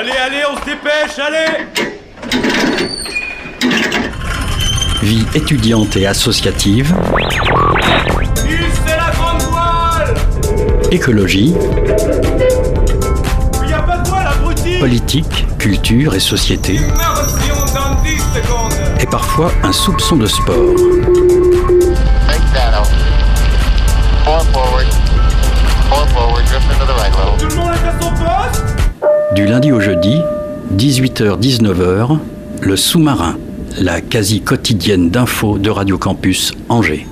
Allez, allez, on se dépêche, allez Vie étudiante et associative. c'est la grande voile Écologie. Il a pas de voile, abruti Politique, culture et société. dans 10 secondes Et parfois un soupçon de sport. Du lundi au jeudi, 18h-19h, le sous-marin, la quasi quotidienne d'infos de Radio Campus Angers.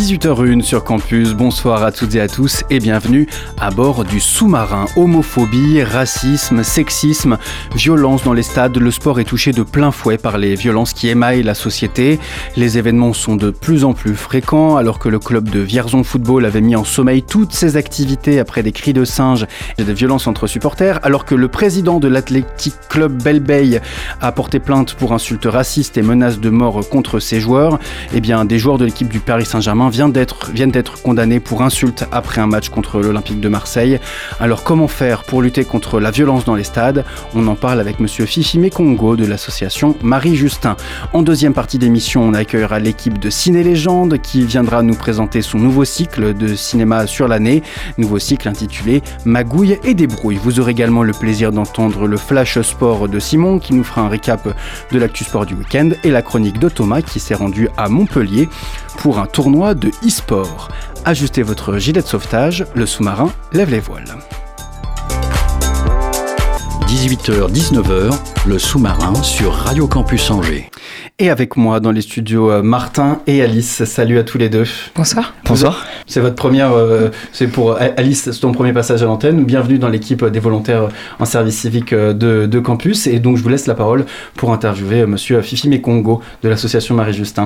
18h01 sur campus, bonsoir à toutes et à tous et bienvenue à bord du sous-marin. Homophobie, racisme, sexisme, violence dans les stades, le sport est touché de plein fouet par les violences qui émaillent la société. Les événements sont de plus en plus fréquents alors que le club de Vierzon Football avait mis en sommeil toutes ses activités après des cris de singe et des violences entre supporters, alors que le président de l'Athletic Club Belbey a porté plainte pour insultes racistes et menaces de mort contre ses joueurs, eh bien des joueurs de l'équipe du Paris Saint-Germain viennent d'être condamnés pour insultes après un match contre l'Olympique de Marseille. Alors comment faire pour lutter contre la violence dans les stades? On en parle avec monsieur Fifi Mekongo de l'association Marie Justin. En deuxième partie d'émission, on accueillera l'équipe de Ciné Légende qui viendra nous présenter son nouveau cycle de cinéma sur l'année, nouveau cycle intitulé Magouille et débrouille. Vous aurez également le plaisir d'entendre le flash sport de Simon qui nous fera un récap de l'actu sport du week-end et la chronique de Thomas qui s'est rendu à Montpellier pour un tournoi de e-sport. Ajustez votre gilet de sauvetage, le sous-marin lève les voiles. 18h-19h, le sous-marin sur Radio Campus Angers. Et avec moi dans les studios, euh, Martin et Alice. Salut à tous les deux. Bonsoir. Bonsoir. C'est votre première, euh, c'est pour Alice, c'est ton premier passage à l'antenne. Bienvenue dans l'équipe des volontaires en service civique euh, de, de, campus. Et donc je vous laisse la parole pour interviewer Monsieur Fifi Mekongo de l'association Marie-Justin.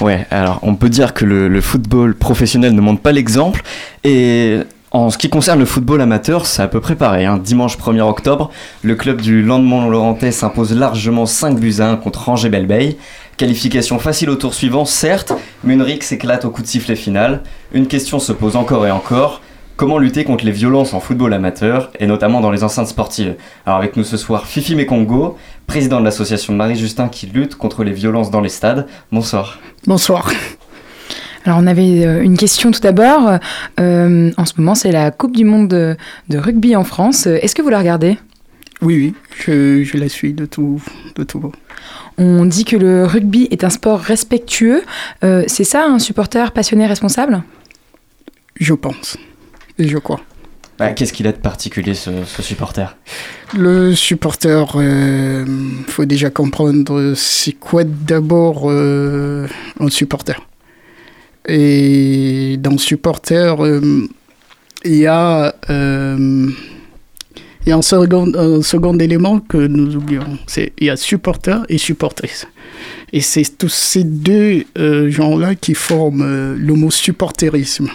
Ouais, alors on peut dire que le, le football professionnel ne montre pas l'exemple. Et en ce qui concerne le football amateur, c'est à peu près pareil. Hein. Dimanche 1er octobre, le club du Landemont-Laurentais s'impose largement 5 buts à 1 contre Angers Belbey. Qualification facile au tour suivant, certes, mais une rixe s'éclate au coup de sifflet final. Une question se pose encore et encore. Comment lutter contre les violences en football amateur, et notamment dans les enceintes sportives? Alors avec nous ce soir, Fifi Mekongo, président de l'association Marie-Justin qui lutte contre les violences dans les stades. Bonsoir. Bonsoir. Alors on avait une question tout d'abord. Euh, en ce moment, c'est la Coupe du Monde de, de rugby en France. Est-ce que vous la regardez? Oui, oui, je, je, la suis de tout, de tout. On dit que le rugby est un sport respectueux. Euh, c'est ça, un supporter passionné responsable? Je pense. Et je crois. Bah, Qu'est-ce qu'il a de particulier, ce, ce supporter? Le supporter, il euh, faut déjà comprendre, c'est quoi d'abord euh, un supporter? Et dans supporter, euh, il y a, euh, il y a un, second, un second élément que nous oublions. C'est il y a supporter et supportrice. Et c'est tous ces deux euh, gens-là qui forment le mot supporterisme.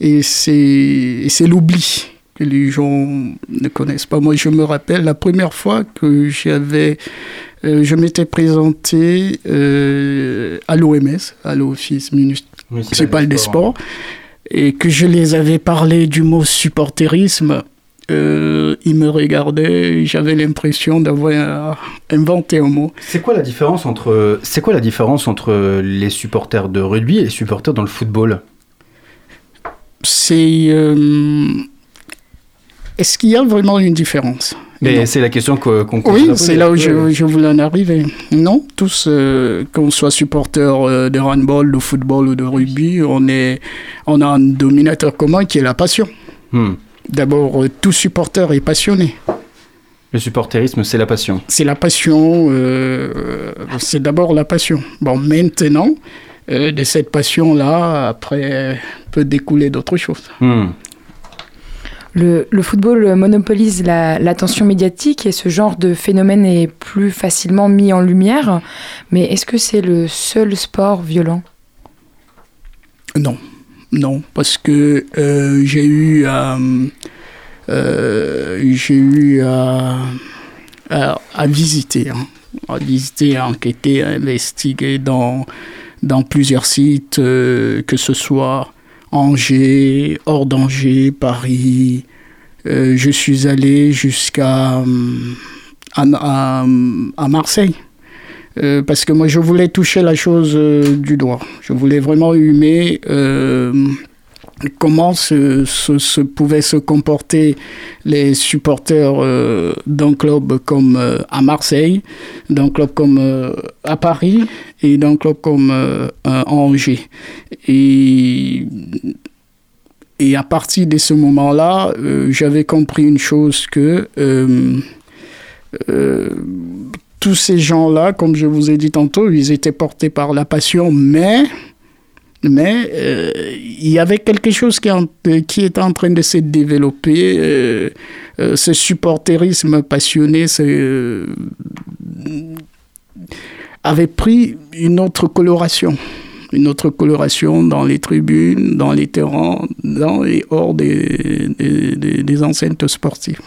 Et c'est l'oubli que les gens ne connaissent pas. Moi, je me rappelle la première fois que j'avais je m'étais présenté à l'OMS, à l'Office municipal des sports, et que je les avais parlé du mot supporterisme. Euh, ils me regardaient, j'avais l'impression d'avoir inventé un mot. C'est quoi la différence entre c'est quoi la différence entre les supporters de rugby et les supporters dans le football? C'est euh, est-ce qu'il y a vraiment une différence? Mais c'est la question qu'on qu Oui, c'est là où je, je, voulais en arriver. Non, tous, euh, qu'on soit supporter euh, de handball, de football ou de rugby, on, est, on a un dominateur commun qui est la passion. Hmm. D'abord, euh, tout supporter est passionné. Le supporterisme, c'est la passion. C'est la passion, c'est d'abord la passion. Bon, maintenant, de cette passion-là, après, peut découler d'autres choses. Hmm. Le, le, football monopolise l'attention la, médiatique et ce genre de phénomène est plus facilement mis en lumière. Mais est-ce que c'est le seul sport violent? Non, non, parce que euh, j'ai eu à, euh, j'ai eu à, à visiter, hein, à visiter, enquêter, à investiguer dans, plusieurs sites, euh, que ce soit Angers, hors d'Angers, Paris, je suis allé jusqu'à à, Marseille. parce que moi, je voulais toucher la chose du doigt. Je voulais vraiment humer comment se, se, pouvaient se comporter les supporters euh, d'un club comme euh, à Marseille, d'un club comme euh, à Paris et d'un club comme à Angers. Et, et à partir de ce moment-là, j'avais compris une chose que tous ces gens-là, comme je vous ai dit tantôt, ils étaient portés par la passion, mais mais euh, il y avait quelque chose qui, était en train de se développer, euh, euh, ce supporterisme passionné avait pris une autre coloration, une autre coloration dans les tribunes, dans les terrains, dans et hors des, des, des enceintes sportives.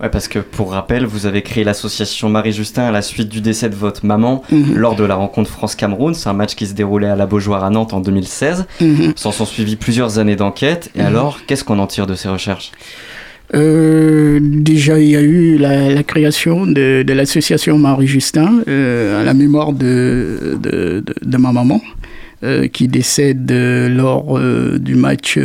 Ouais, parce que pour rappel, vous avez créé l'association Marie-Justin à la suite du décès de votre maman mhm. lors de la rencontre France-Cameroun. C'est un match qui se déroulait à la Beaujoire à Nantes en 2016. Mhm. S'en sont suivis plusieurs années d'enquête. Et mhm. alors, qu'est-ce qu'on en tire de ces recherches? Euh, déjà, il y a eu la, création de, l'association Marie-Justin euh, à la mémoire de, de, de ma maman. Euh, qui décède euh, lors euh, du match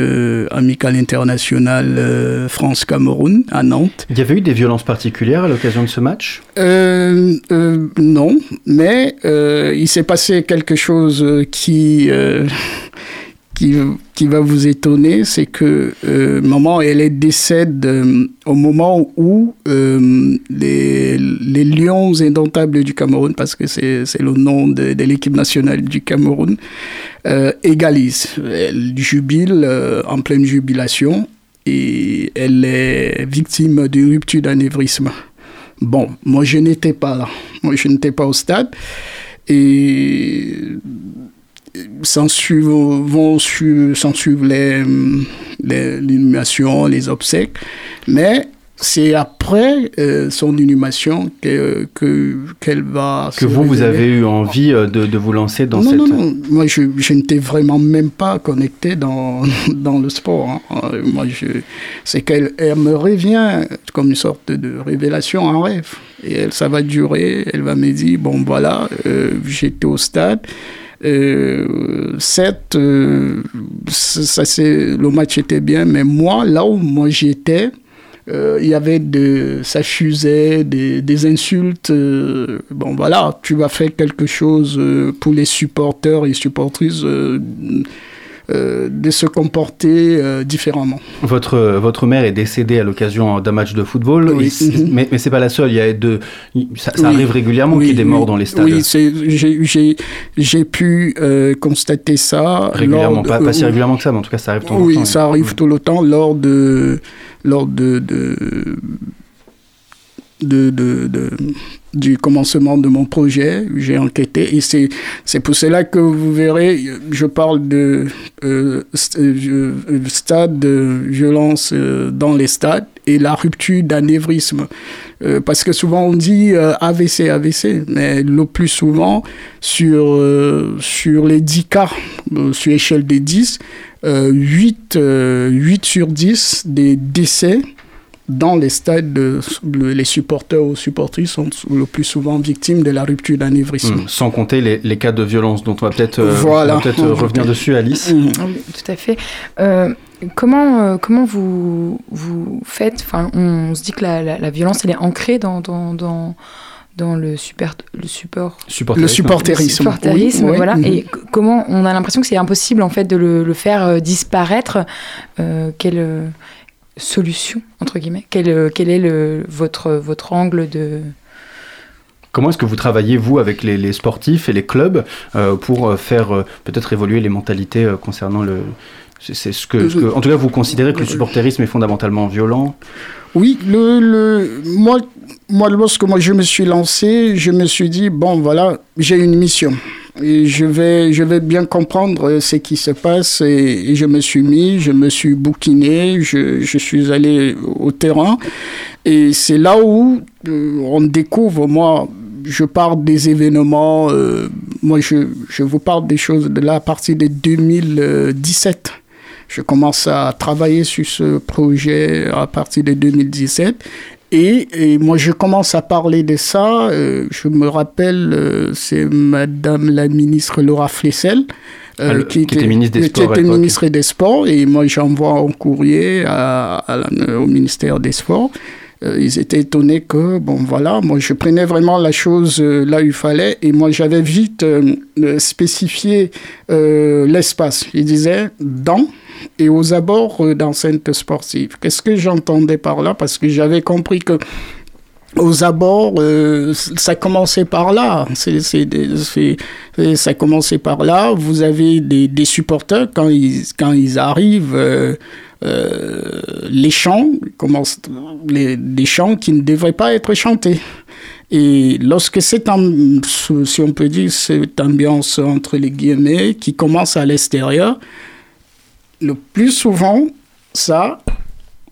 amical international France-Cameroun à Nantes. Il y avait eu des violences particulières à l'occasion de ce match? Non, mais il s'est passé quelque chose qui qui, qui, va vous étonner, c'est que euh, maman, elle décède euh, au moment où euh, les, les, Lions indomptables du Cameroun, parce que c'est le nom de, de l'équipe nationale du Cameroun, égalisent. Elle jubile en pleine jubilation et elle est victime d'une rupture d'anévrisme. Bon, moi je n'étais pas là, moi je n'étais pas au stade et s'en vont suivre les, l'inhumation, les obsèques, mais c'est après euh, son inhumation que, qu'elle va... Que vous, vous avez eu envie euh, de, de vous lancer dans non, cette... Non, non, moi je, je n'étais vraiment même pas connecté dans, dans le sport. Hein. Euh, moi, je, c'est qu'elle elle me revient comme une sorte de révélation, un rêve. Et elle, ça va durer, elle va me dire, bon voilà, j'étais au stade, euh, certes, euh, ça, le match était bien, mais moi, là où moi j'étais, euh, il y avait de, ça fusait, des, des insultes. bon, voilà, tu vas faire quelque chose pour les supporters et supportrices euh, de se comporter euh, différemment. Votre, votre mère est décédée à l'occasion d'un match de football, oui. mais, mais c'est pas la seule. Il y a de, ça, arrive régulièrement qu'il y ait des morts dans les stades. Oui, j'ai pu euh, constater ça. Régulièrement, pas, pas, si régulièrement que ça, mais en tout cas, ça arrive tout le temps. Oui, ça arrive tout le temps lors de, lors de, de de, de, de, du commencement de mon projet. J'ai enquêté et c'est, pour cela que vous verrez, je parle de euh, euh stade de violence euh, dans les stades et la rupture d'anévrisme. Euh, parce que souvent on dit AVC, AVC, mais le plus souvent sur, sur les 10 cas, sur l'échelle des 10, 8, 8 sur 10 des décès dans les stades, les supporters ou supportrices sont le plus souvent victimes de la rupture d'anévrisme. Mmh. sans compter les, cas de violence dont on va peut-être euh, peut revenir dessus, Alice. Mmh. tout à fait. Euh, comment, euh, comment vous, vous faites enfin, On se dit que la, la, violence, elle est ancrée dans, dans, dans dans le super le support? Le supporterisme, supporterisme voilà mmh. et comment on a l'impression que c'est impossible en fait de le, le faire disparaître quel solution, entre guillemets. Quel, euh, quel est le, votre, votre angle de... Comment est-ce que vous travaillez, vous, avec les, sportifs et les clubs euh, pour euh, faire peut-être évoluer les mentalités concernant le... C'est ce que, ce que, En tout cas, vous considérez que le supporterisme est fondamentalement violent? Oui, le, le, moi, moi, lorsque moi je me suis lancé, je me suis dit, bon, voilà, j'ai une mission je vais, je vais bien comprendre ce qui se passe et, je me suis mis, je me suis bouquiné, je, je suis allé au terrain et c'est là où euh, on découvre, moi, je parle des événements, euh, moi je, je, vous parle des choses de là à partir de 2017. Je commence à travailler sur ce projet à partir de 2017. Et, et moi, je commence à parler de ça. euh, je me rappelle, euh, c'est Madame la ministre Laura Flessel. Ah, le- qui était ministre des qui Sports était ministre des Sports. Et moi, j'envoie un courrier à- à la- au ministère des Sports. Euh, ils étaient étonnés que, bon, voilà, moi, je prenais vraiment la chose euh, là où il fallait. Et moi, j'avais vite euh, spécifié l'espace. Ils disaient dans et aux abords d'enceintes sportives. Qu'est-ce que j'entendais par là? Parce que j'avais compris que aux abords, euh, ça commençait par là. C'est, c'est, c'est- ça commençait par là. Vous avez des, des supporters quand ils, quand ils arrivent. euh, euh, les chants commencent les, des chants qui ne devraient pas être chantés. Et lorsque cette, si on peut dire, cette ambiance entre les guillemets qui commence à l'extérieur, le plus souvent, ça,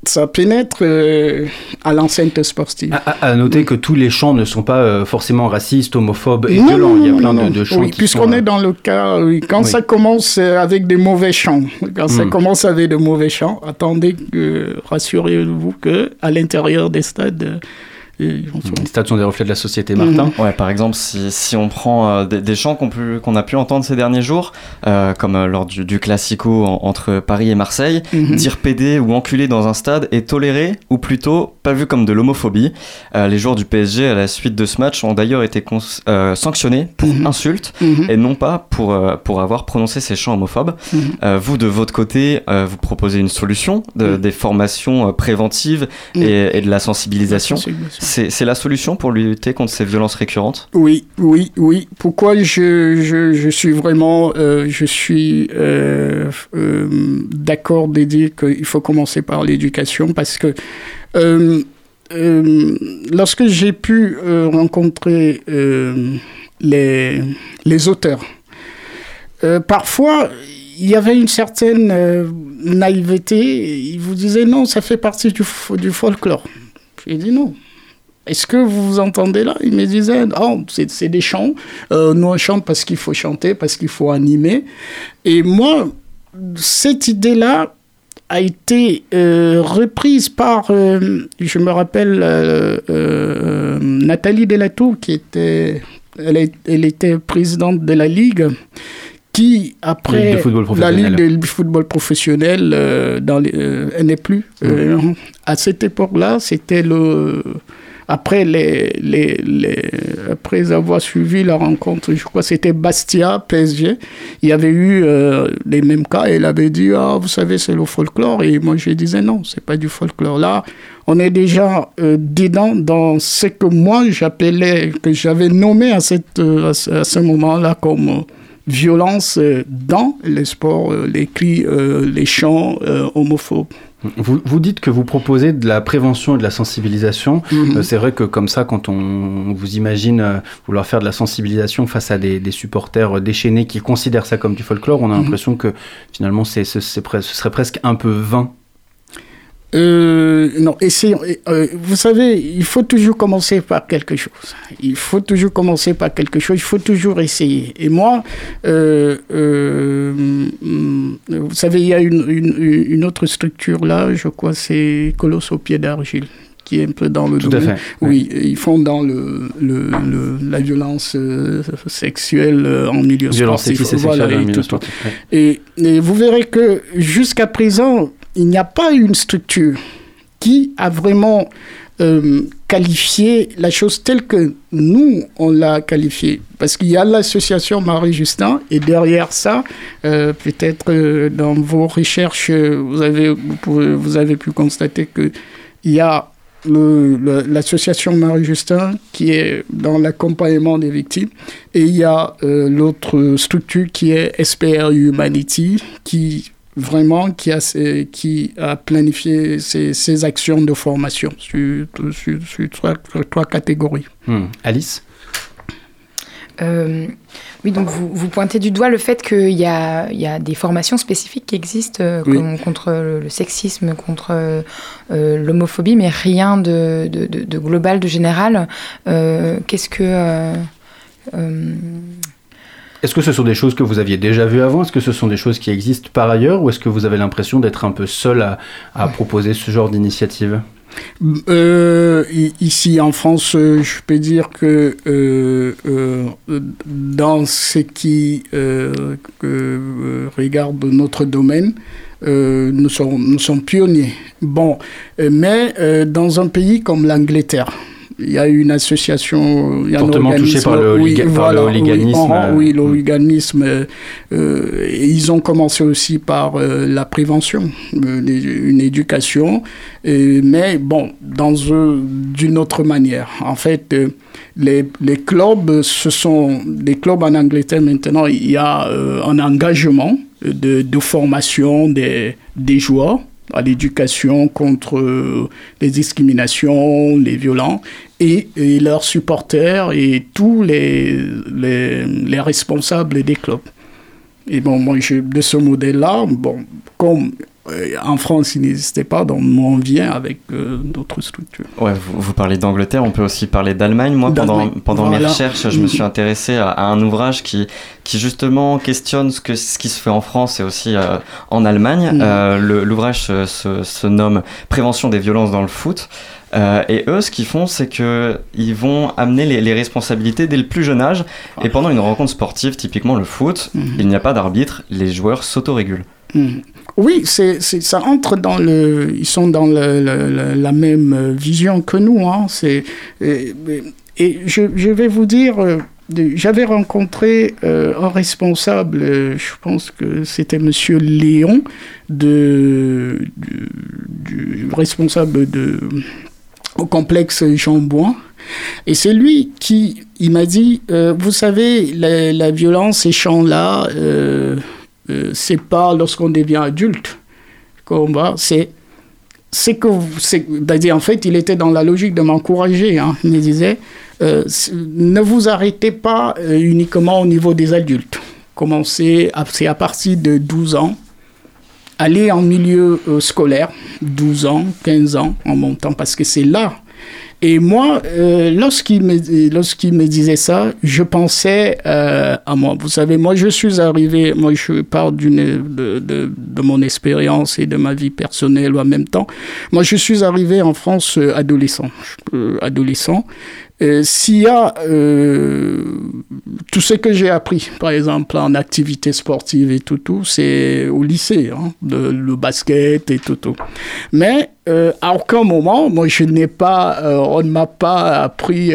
ça pénètre euh, à l'enceinte sportive. À, noter que tous les chants ne sont pas euh, forcément racistes, homophobes et Non, violents. Il y a plein non, de, de chants Oui, puisqu'on sont, est euh, dans le cas, oui, quand Oui. ça commence avec des mauvais chants, quand ça Hmm. commence avec de mauvais chants, attendez, rassurez-vous que à l'intérieur des stades, Les stades sont des reflets de la société, Martin. Mhm. Ouais, par exemple, si, si on prend euh, des, des chants qu'on a pu entendre ces derniers jours, euh, comme euh, lors du, du Classico en- entre Paris et Marseille, Mhm. dire pédé ou enculé dans un stade est toléré, ou plutôt pas vu comme de l'homophobie. Euh, les joueurs du PSG, à la suite de ce match, ont d'ailleurs été cons- euh, sanctionnés pour Mhm. insulte et non pas pour, euh, pour avoir prononcé ces chants homophobes. Vous, de votre côté, euh, vous proposez une solution, de- des formations euh, préventives et, et de la sensibilisation. C'est- la solution pour lutter contre ces violences récurrentes? Oui, oui, oui. Pourquoi je, suis vraiment euh, euh, euh, d'accord de dire qu'il faut commencer par l'éducation parce que lorsque j'ai pu rencontrer les, auteurs, parfois il y avait une certaine naïveté. Ils vous disaient non, ça fait partie du, du folklore. J'ai dit non. Est-ce que vous vous entendez là Il me disait, oh, c'est des chants. Euh, nous, on chante parce qu'il faut chanter, parce qu'il faut animer. Et moi, cette idée-là a été euh, reprise par, euh, je me rappelle, Nathalie Delatour, qui était, elle, est- elle était présidente de la Ligue, qui, après Ligue la. Ligue de football professionnel, euh, dans les- euh, elle n'est plus. Euh, à cette époque-là, c'était le après les, les, après avoir suivi la rencontre, je crois que c'était Bastia PSG, il y avait eu euh, les mêmes cas. Et elle avait dit ah vous savez c'est le folklore. Et moi je disais non c'est pas du folklore. Là on est déjà euh, dedans dans ce que moi j'appelais que j'avais nommé à cette euh, à ce, moment-là comme violence euh, dans les sports, euh, les cris, euh, les chants homophobes. Vous, vous dites que vous proposez de la prévention et de la sensibilisation. Mhm. Euh, c'est vrai que comme ça, quand on vous imagine euh, vouloir faire de la sensibilisation face à des, des supporters déchaînés qui considèrent ça comme du folklore, on a Mhm. l'impression que finalement c'est, ce serait presque un peu vain. Euh, non, essayons. euh, vous savez, il faut toujours commencer par quelque chose. Il faut toujours commencer par quelque chose. Il faut toujours essayer. Et moi, euh, euh, vous savez, il y a une, une, une autre structure là, je crois, c'est Colosse au pied d'argile, qui est un peu dans le Tout à domaine. fait. Oui, ils font dans le, le, le- la violence euh, sexuelle euh, en milieu Violence sportif. et Voilà, milieu sportif. ouais. et, et vous verrez que jusqu'à présent, il n'y a pas une structure qui a vraiment euh, qualifié la chose telle que nous, on l'a qualifiée. Parce qu'il y a l'association Marie-Justin, et derrière ça, euh, peut-être euh, dans vos recherches, vous avez, vous, avez pu constater qu'il y a l'association Marie-Justin qui est dans l'accompagnement des victimes et il y a l'autre structure qui est SPR Humanity qui vraiment qui a, qui a planifié ses, ses actions de formation sur, sur, sur trois, trois catégories. Hmm. Alice? Euh, oui, donc vous, vous pointez du doigt le fait qu'il y a, il y a des formations spécifiques qui existent euh, Oui. comme- contre le, le sexisme, contre euh, l'homophobie, mais rien de, de, de- de global, de général. Euh, Qu'est-ce que... Est-ce que ce sont des choses que vous aviez déjà vues avant? Est-ce que ce sont des choses qui existent par ailleurs? Ou est-ce que vous avez l'impression d'être un peu seul à, à proposer ce genre d'initiative? Euh, ici en France, euh, je peux dire que euh, euh dans ce qui regarde notre domaine, nous sommes, nous sommes pionniers. Bon, mais dans un pays comme l'Angleterre, il y a une association, il y a Fortement un touché par le, oui, voilà, Oui, oui, le euh, ils ont commencé aussi par euh, la prévention, euh, une éducation, mais bon, dans d'une autre manière. En fait, les, les, clubs, ce sont des clubs en Angleterre maintenant, il y a un engagement de, de formation des, des joueurs à l'éducation contre euh, les discriminations, les violences, et, leurs supporters et tous les, les, les, responsables des clubs. Et bon, moi, de ce modèle-là, bon, comme en France, il n'existait pas, donc on vient avec euh, d'autres structures. Ouais, vous, vous parlez d'Angleterre, on peut aussi parler d'Allemagne. Moi, pendant, pendant mes recherches, je me suis intéressé à, un ouvrage qui, qui justement questionne ce, que, ce qui se fait en France et aussi euh, en Allemagne. Mm. L'ouvrage se, se, nomme Prévention des violences dans le foot. et eux, ce qu'ils font, c'est qu'ils vont amener les, les, responsabilités dès le plus jeune âge. Et pendant une rencontre sportive, typiquement le foot, mm. il n'y a pas d'arbitre, les joueurs s'autorégulent. Mm. Oui, c'est, ça entre dans le. Ils sont dans la même vision que nous. Hein. C'est, et, je, vais vous dire, euh, j'avais rencontré euh, un responsable, euh, je pense que c'était Monsieur Léon, de, du, responsable de, au complexe Jean Bois. Et c'est lui qui il m'a dit, vous savez, la, la violence, ces champs-là, euh, c'est pas lorsqu'on devient adulte qu'on va, c'est c'est que c'est-à-dire en fait il était dans la logique de m'encourager hein. il me disait euh, ne vous arrêtez pas euh, uniquement au niveau des adultes commencez c'est à partir de 12 ans allez en milieu scolaire 12 ans 15 ans en montant parce que c'est là et moi, euh, lorsqu'il me, lorsqu'il me disait ça, je pensais euh, à moi. Vous savez, moi, je suis arrivé, moi, je parle de, de, de, mon expérience et de ma vie personnelle en même temps. Moi, je suis arrivé en France euh, adolescent. Euh, adolescent. Euh, s'il y a euh, tout ce que j'ai appris, par exemple en activité sportive et tout, tout c'est au lycée, hein, le, basket et tout, tout. Mais euh, à aucun moment, moi, je n'ai pas, on ne m'a pas appris.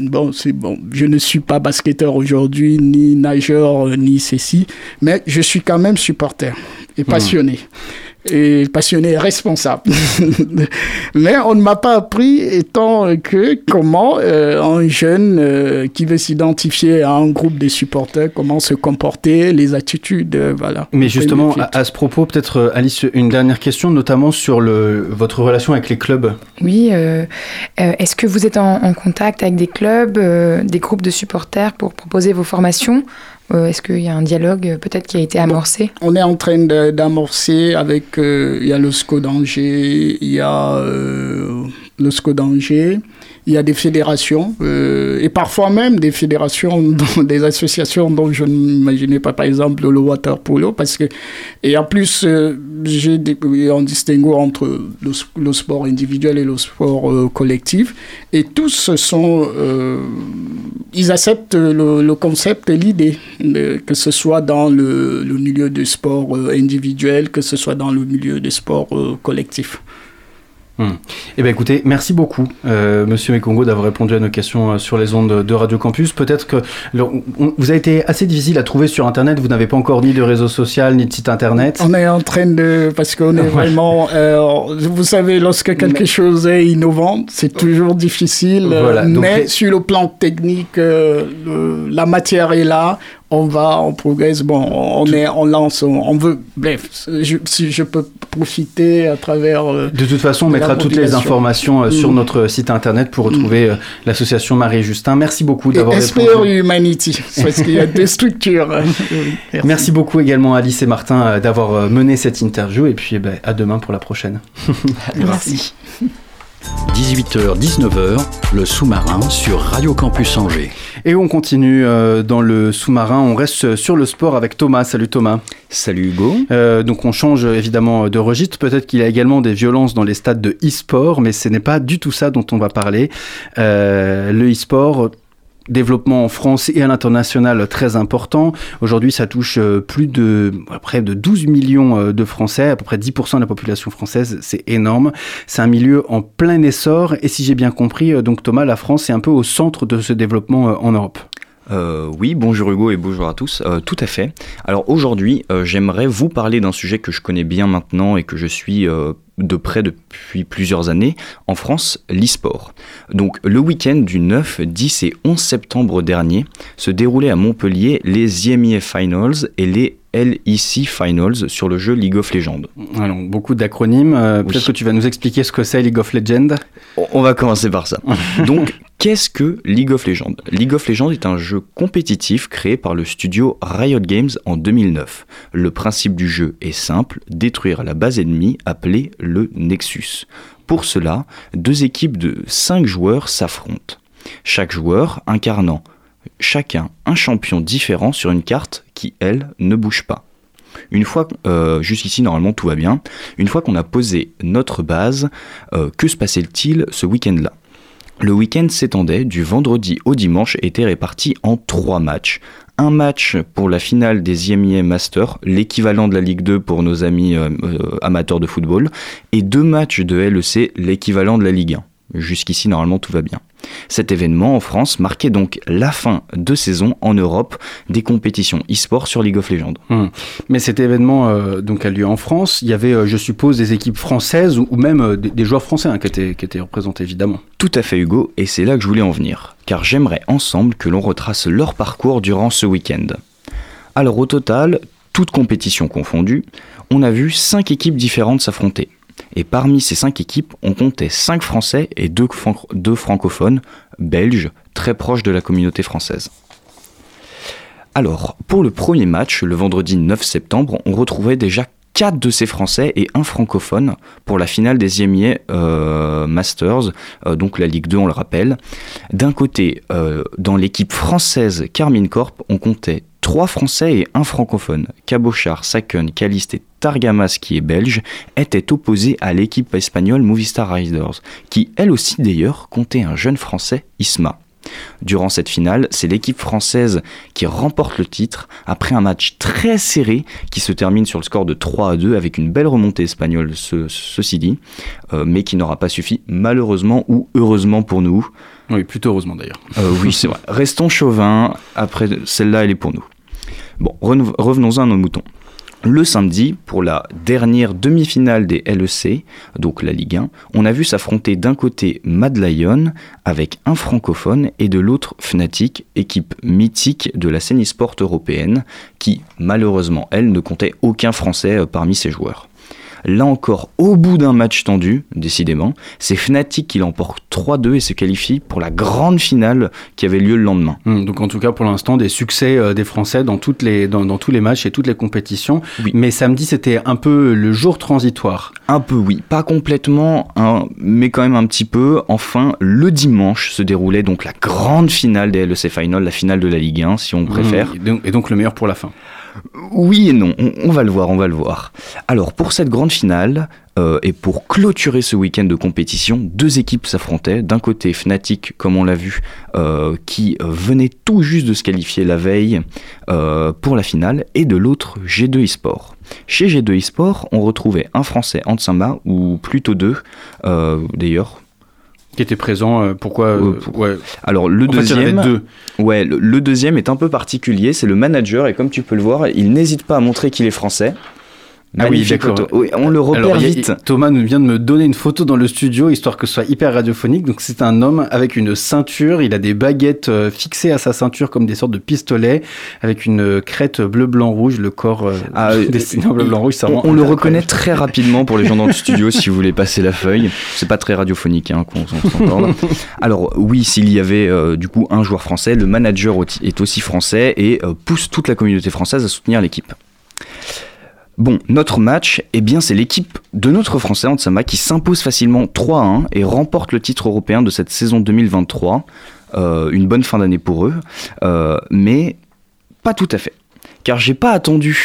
bon, c'est bon, je ne suis pas basketteur aujourd'hui, ni nageur, ni ceci, mais je suis quand même supporter et hmm. passionné et passionné responsable. Mais on ne m'a pas appris étant que comment euh, un jeune euh, qui veut s'identifier à un groupe de supporters, comment se comporter, les attitudes, euh, voilà. Mais justement, à, ce propos, peut-être Alice, une dernière question, notamment sur le, votre relation avec les clubs. Oui, est-ce que vous êtes en, en, contact avec des clubs, des groupes de supporters pour proposer vos formations? Est-ce qu'il y a un dialogue euh, peut-être qui a été amorcé? On est en train d'amorcer avec, euh, il y a le SCO d'Angers, il y a le SCO d'Angers, il y a des fédérations, euh, et parfois même des fédérations, des associations dont je n'imaginais pas, par exemple, le water polo, parce que, et en plus, euh, j'ai en distinguo entre le, le, sport individuel et le sport euh, collectif, et tous sont, euh, ils acceptent le, le concept et l'idée, que ce soit dans le, le milieu du sport individuel, que ce soit dans le milieu du sport collectif. Hmm. Eh bien écoutez, merci beaucoup euh, Monsieur Mekongo d'avoir répondu à nos questions euh, sur les ondes de Radio Campus. Peut-être que vous avez été assez difficile à trouver sur Internet, vous n'avez pas encore ni de réseau social ni de site Internet. On est en train de... parce qu'on est vraiment... Euh, vous savez, lorsque quelque chose est innovant, c'est toujours difficile, voilà, mais sur le plan technique, la matière est là, on va, on progresse, bon, on, est, on lance, on, veut, bref, je, si je peux profiter à travers... Euh, de toute façon, on mettra toutes les informations euh, sur mm. notre site internet pour retrouver mm. euh, l'association Marie-Justin. Merci beaucoup d'avoir répondu. Humanity, parce qu'il y a deux structures. Merci. Merci. beaucoup également Alice et Martin d'avoir mené cette interview et puis eh ben, à demain pour la prochaine. Merci. 18h-19h, le sous-marin sur Radio Campus Angers. Et on continue euh, dans le sous-marin, on reste sur le sport avec Thomas. Salut Thomas. Salut Hugo. Euh, donc on change évidemment de registre. Peut-être qu'il y a également des violences dans les stades de e-sport, mais ce n'est pas du tout ça dont on va parler. Euh, le e-sport, développement en France et à l'international très important. Aujourd'hui, ça touche euh, plus de près de 12 millions euh, de Français, à peu près 10% de la population française, c'est énorme. C'est un milieu en plein essor et si j'ai bien compris, euh, donc Thomas, la France est un peu au centre de ce développement en Europe. Oui, bonjour Hugo et bonjour à tous. Tout à fait. Alors aujourd'hui, j'aimerais vous parler d'un sujet que je connais bien maintenant et que je suis de près depuis plusieurs années en France, l'e-sport. Donc le week-end du 9, 10 et 11 septembre dernier se déroulaient à Montpellier les IMIF Finals et les LEC Finals sur le jeu League of Legends. Alors, beaucoup d'acronymes. Peut-être que tu vas nous expliquer ce que c'est League of Legends On va commencer par ça. Donc, Qu'est-ce que League of Legends? League of Legends est un jeu compétitif créé par le studio Riot Games en 2009. Le principe du jeu est simple, détruire la base ennemie appelée le Nexus. Pour cela, deux équipes de 5 joueurs s'affrontent. Chaque joueur incarnant chacun un champion différent sur une carte qui, elle, ne bouge pas. Une fois, euh, jusqu'ici normalement tout va bien, une fois qu'on a posé notre base, euh, que se passait-il ce week-end-là? Le week-end s'étendait du vendredi au dimanche et était réparti en trois matchs. Un match pour la finale des IMIA Masters, l'équivalent de la Ligue 2 pour nos amis euh, amateurs de football, et deux matchs de LEC, l'équivalent de la Ligue 1. Jusqu'ici, normalement, tout va bien. Cet événement en France marquait donc la fin de saison en Europe des compétitions e-sport sur League of Legends. Hum. Mais cet événement euh, donc a lieu en France. Il y avait, euh, je suppose, des équipes françaises ou, même euh, des, joueurs français hein, qui, étaient, qui étaient représentés évidemment. Tout à fait Hugo, et c'est là que je voulais en venir, car j'aimerais ensemble que l'on retrace leur parcours durant ce week-end. Alors au total, toutes compétitions confondues, on a vu cinq équipes différentes s'affronter. Et parmi ces cinq équipes, on comptait cinq Français et deux, francophones, belges, très proches de la communauté française. Alors, pour le premier match, le vendredi 9 septembre, on retrouvait déjà quatre de ces Français et un francophone pour la finale des IMIA euh, Masters, euh, donc la Ligue 2 on le rappelle. D'un côté, euh, dans l'équipe française Carmine Corp, on comptait trois Français et un francophone. Cabochard, Saken, Caliste et Targamas, qui est belge, étaient opposés à l'équipe espagnole Movistar Riders, qui elle aussi d'ailleurs comptait un jeune Français, Isma. Durant cette finale, c'est l'équipe française qui remporte le titre après un match très serré qui se termine sur le score de 3 à 2 avec une belle remontée espagnole, ceci dit, euh, mais qui n'aura pas suffi malheureusement ou heureusement pour nous. Oui, plutôt heureusement d'ailleurs. Euh, oui, c'est vrai. Restons chauvins, après celle-là, elle est pour nous. Bon, revenons-en à nos moutons. Le samedi, pour la dernière demi-finale des LEC, donc la Ligue 1, on a vu s'affronter d'un côté Mad Lion avec un francophone et de l'autre Fnatic, équipe mythique de la scène e-sport européenne, qui malheureusement, elle, ne comptait aucun français euh, parmi ses joueurs. Là encore, au bout d'un match tendu, décidément, c'est Fnatic qui l'emporte 3-2 et se qualifie pour la grande finale qui avait lieu le lendemain. Hum, donc en tout cas pour l'instant des succès euh, des Français dans, toutes les, dans, tous les matchs et toutes les compétitions. Mais samedi c'était un peu le jour transitoire. Un peu oui, pas complètement, hein, mais quand même un petit peu. Enfin, le dimanche se déroulait donc la grande finale des LEC Final, la finale de la Ligue 1 si on hum, préfère. et donc le meilleur pour la fin. Oui et non, on, va le voir, on va le voir. Alors pour cette grande finale, euh, et pour clôturer ce week-end de compétition, deux équipes s'affrontaient. D'un côté Fnatic, comme on l'a vu, euh, qui venait tout juste de se qualifier la veille euh, pour la finale, et de l'autre G2 eSport. Chez G2 eSport, on retrouvait un Français, Ansama, ou plutôt deux, d'ailleurs, qui était présent. Euh, pourquoi euh, ouais. Alors le deuxième, deux. ouais, le, deuxième est un peu particulier. C'est le manager et comme tu peux le voir, il n'hésite pas à montrer qu'il est français. Ah oui, d'accord. on le repère vite. Thomas nous vient de me donner une photo dans le studio, histoire que ce soit hyper radiophonique. Donc c'est un homme avec une ceinture, il a des baguettes euh, fixées à sa ceinture comme des sortes de pistolets, avec une crête bleu, blanc, rouge, le corps euh, ah, destiné en bleu, blanc, rouge. On, le reconnaît très rapidement pour les gens dans le studio si vous voulez passer la feuille. C'est pas très radiophonique hein, qu'on s'entende. Alors oui, s'il y avait euh, du coup un joueur français, le manager est aussi français et pousse toute la communauté française à soutenir l'équipe. Bon, notre match, eh bien, c'est l'équipe de notre Français Ansama qui s'impose facilement 3 1 et remporte le titre européen de cette saison 2023. Euh, une bonne fin d'année pour eux, euh, mais pas tout à fait car j'ai pas attendu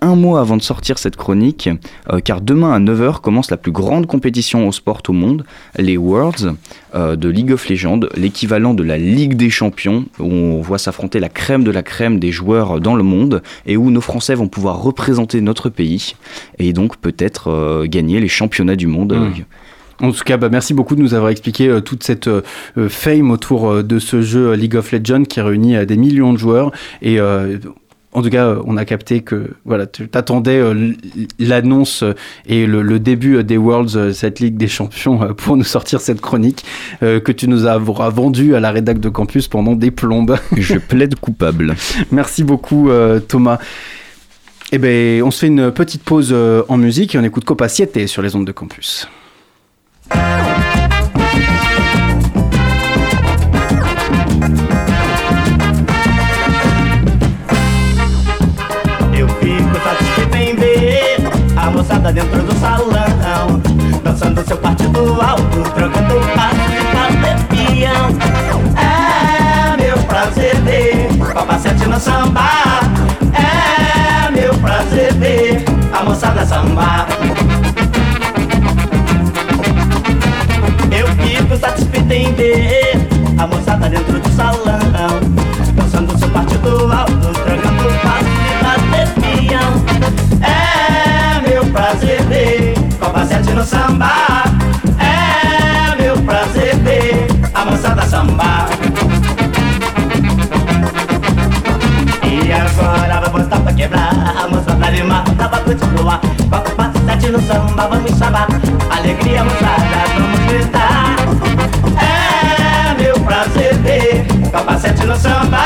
un mois avant de sortir cette chronique, euh, car demain à 9h commence la plus grande compétition au sport au monde, les Worlds euh, de League of Legends, l'équivalent de la Ligue des Champions, où on voit s'affronter la crème de la crème des joueurs dans le monde, et où nos Français vont pouvoir représenter notre pays, et donc peut-être euh, gagner les championnats du monde. Mmh. En tout cas, bah, merci beaucoup de nous avoir expliqué toute cette fame autour de ce jeu League of Legends qui réunit des millions de joueurs et en tout cas, on a capté que voilà, tu t'attendais euh, l'annonce et le, début des Worlds, euh, cette Ligue des Champions, euh, pour nous sortir cette chronique que tu nous as vendue à la rédac de campus pendant des plombes. Je plaide coupable. Merci beaucoup, Thomas. Eh bien, on se fait une petite pause en musique et on écoute Copa Siete sur les ondes de campus. Moçada dentro do salão. Dançando seu partido alto, trocando passo de bater É meu prazer ver Papacete no samba. É meu prazer ver a moçada samba. Eu fico satisfeito em ver a moçada dentro do salão prazer ver Copa 7 no samba. É meu prazer ver a moçada samba. E agora vai botar pra quebrar A moçada animar, dá pra continuar Copa 7 no samba, vamos sambar Alegria moçada, vamos gritar. É meu prazer ver Copa 7 no samba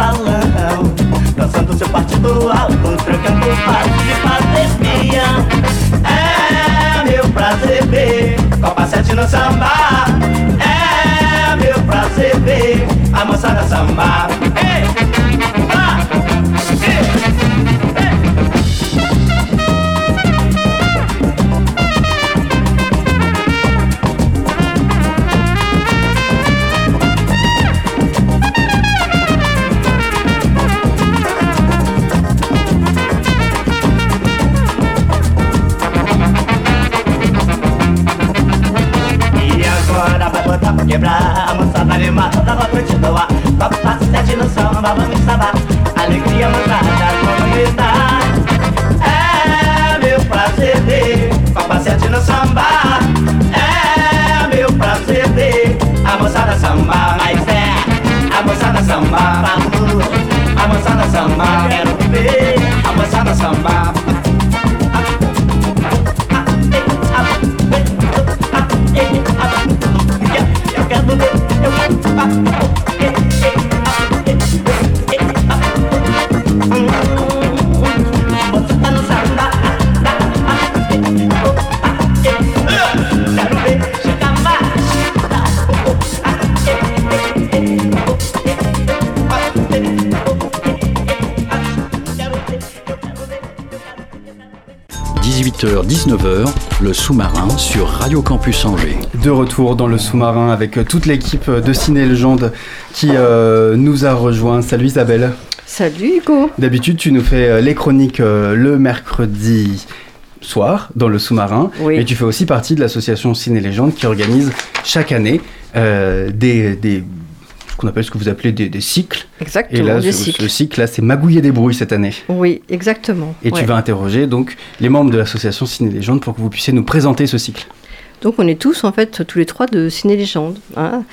salão Dançando seu partido alto, trocando passo de pandemia. É meu prazer ver Copa 7 no samba. É meu prazer ver a moçada samba somebody 19h, le sous-marin sur Radio Campus Angers. De retour dans le sous-marin avec toute l'équipe de Ciné Légende qui euh, nous a rejoint. Salut Isabelle. Salut Hugo. D'habitude, tu nous fais euh, les chroniques euh, le mercredi soir dans le sous-marin. Oui. Mais tu fais aussi partie de l'association Ciné Légende qui organise chaque année des qu'on appelle ce que vous appelez des, cycles. Exactement, Et là, des ce, cycles. ce cycle-là, c'est Magouiller des brouilles cette année. Oui, exactement. Et tu vas interroger donc les membres de l'association Ciné Légende pour que vous puissiez nous présenter ce cycle. Donc on est tous en fait tous les trois de Ciné Légende. Hein.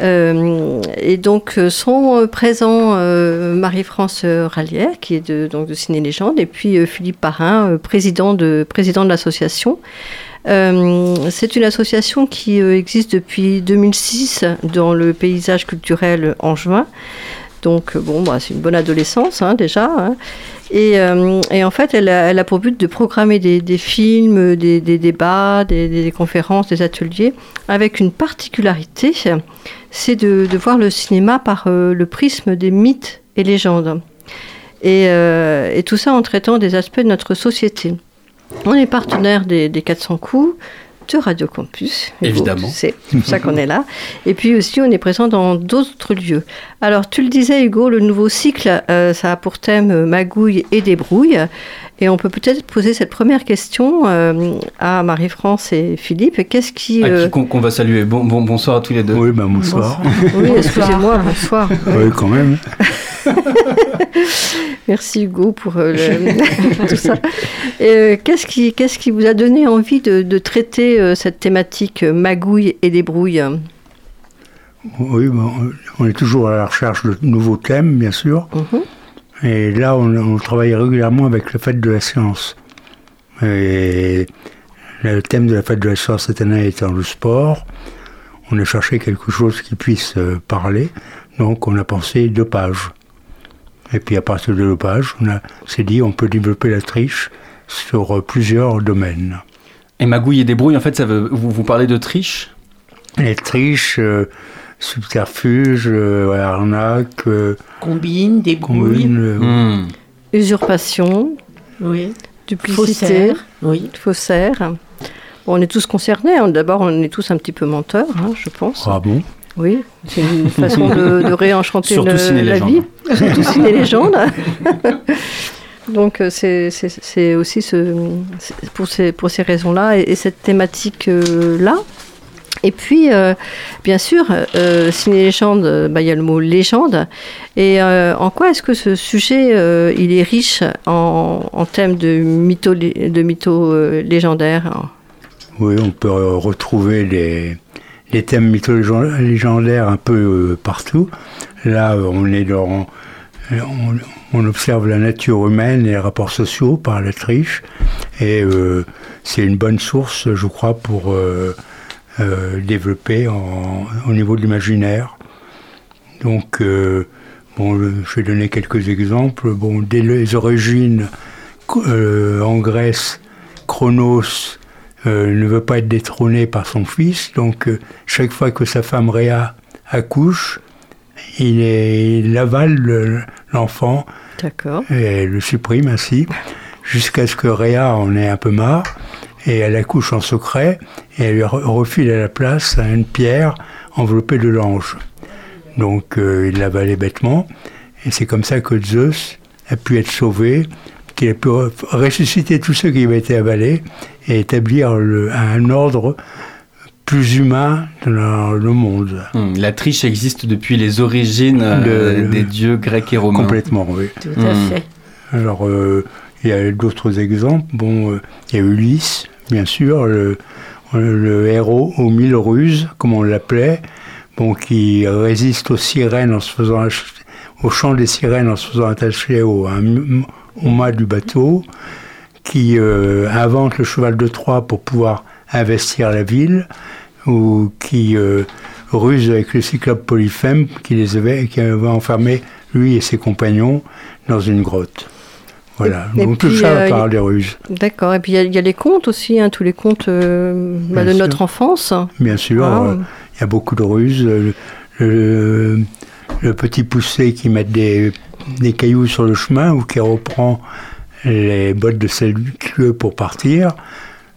Euh, et donc euh, sont présents euh, Marie-France Rallière qui est de, donc de Ciné Légende et puis Philippe Parrain, président de, président de l'association. Euh, c'est une association qui euh, existe depuis 2006 dans le paysage culturel angevin. Donc, bon, bah, c'est une bonne adolescence hein, déjà. hein. Et, euh, en fait, elle a, pour but de programmer des, films, des, débats, des, conférences, des ateliers, avec une particularité, c'est de, voir le cinéma par euh, le prisme des mythes et légendes. Euh, et tout ça en traitant des aspects de notre société. On est partenaire des, des 400 coups de Radio Campus. Évidemment. C'est pour ça qu'on est là. Et puis aussi, on est présent dans d'autres lieux. Alors, tu le disais, Hugo, le nouveau cycle, euh, ça a pour thème euh, magouille et débrouille. Et on peut peut-être poser cette première question euh, à Marie-France et Philippe. Qu'est-ce qui... À euh, qui qu'on qu'on va saluer. Bon, bon, bonsoir à tous les deux. Oui, ben bonsoir. Oui, excusez-moi, bonsoir. Oui, quand même. Merci Hugo pour euh, le- tout ça. Et, euh, qu'est-ce, qui, qu'est-ce qui vous a donné envie de, de traiter euh, cette thématique euh, magouille et débrouille? Oui, on est toujours à la recherche de nouveaux thèmes, bien sûr. Mhm. Et là, on, on travaille régulièrement avec la fête de la science. Et le thème de la fête de la science cette année étant le sport, on a cherché quelque chose qui puisse euh, parler. Donc, on a pensé deux pages. Et puis, à partir de deux pages, on s'est dit on peut développer la triche sur plusieurs domaines. Et magouille et débrouille, en fait, ça veut, vous, vous parlez de triche? Les triches, euh, subterfuges, euh, arnaques, euh, Combine, débrouille, combines, euh, Hmm. Usurpation, oui. duplicité, Faussaire, oui. faussaire. Bon, on est tous concernés. hein. D'abord, on est tous un petit peu menteurs, hein, je pense. Ah bon? Oui, c'est une façon de, de réenchanter ciné la vie. Surtout ciné légende. Donc euh, c'est aussi ce, pour ces, pour ces raisons-là et, et cette thématique-là. Et puis, euh, bien sûr, euh, ciné-légende, euh, bah, il y a le mot légende. Et en quoi est-ce que ce sujet, il est riche en, thèmes de mythos de mythos, légendaires Oui, on peut retrouver les, les thèmes mytho-légendaires un peu partout. Là, on est dans. On, observe la nature humaine et les rapports sociaux par la triche. Et euh, c'est une bonne source, je crois, pour euh, euh, développer au niveau de l'imaginaire. Donc, bon, je vais donner quelques exemples. Bon, dès les origines, en Grèce, Chronos ne veut pas être détrôné par son fils, donc chaque fois que sa femme Réa accouche, il, est- il avale le- l'enfant D'accord. et le supprime ainsi, jusqu'à ce que Réa en ait un peu marre, et elle accouche en secret, et elle lui re- refile à la place une pierre enveloppée de l'ange. Donc euh, il l'avalait bêtement, et c'est comme ça que Zeus a pu être sauvé, qu'il a pu re- ressusciter tous ceux qui avaient été avalés, et établir le- un ordre plus humain dans le monde. Hmm, La triche existe depuis les origines euh, De- des dieux grecs et romains. Complètement, oui. Tout à Hmm. fait. Alors, euh, il y a d'autres exemples. Bon, euh, il y a Ulysse, bien sûr, le, le héros aux mille ruses, comme on l'appelait, bon, qui résiste aux sirènes en se faisant au chant des sirènes en se faisant attacher au, mât du bateau, qui euh, invente le cheval de Troie pour pouvoir investir la ville, ou qui euh, ruse avec le cyclope Polyphème qui les avait, qui avait enfermé lui et ses compagnons dans une grotte. Voilà, Et donc tout ça euh, par des ruses. D'accord. Et puis il y, a- il y a les contes aussi, hein, tous les contes euh, bah, de sûr. notre enfance. Bien sûr, Ah. euh, il y a beaucoup de ruses. Le, le- le petit poussé qui met des, des cailloux sur le chemin ou qui reprend les bottes de Seldieu pour partir.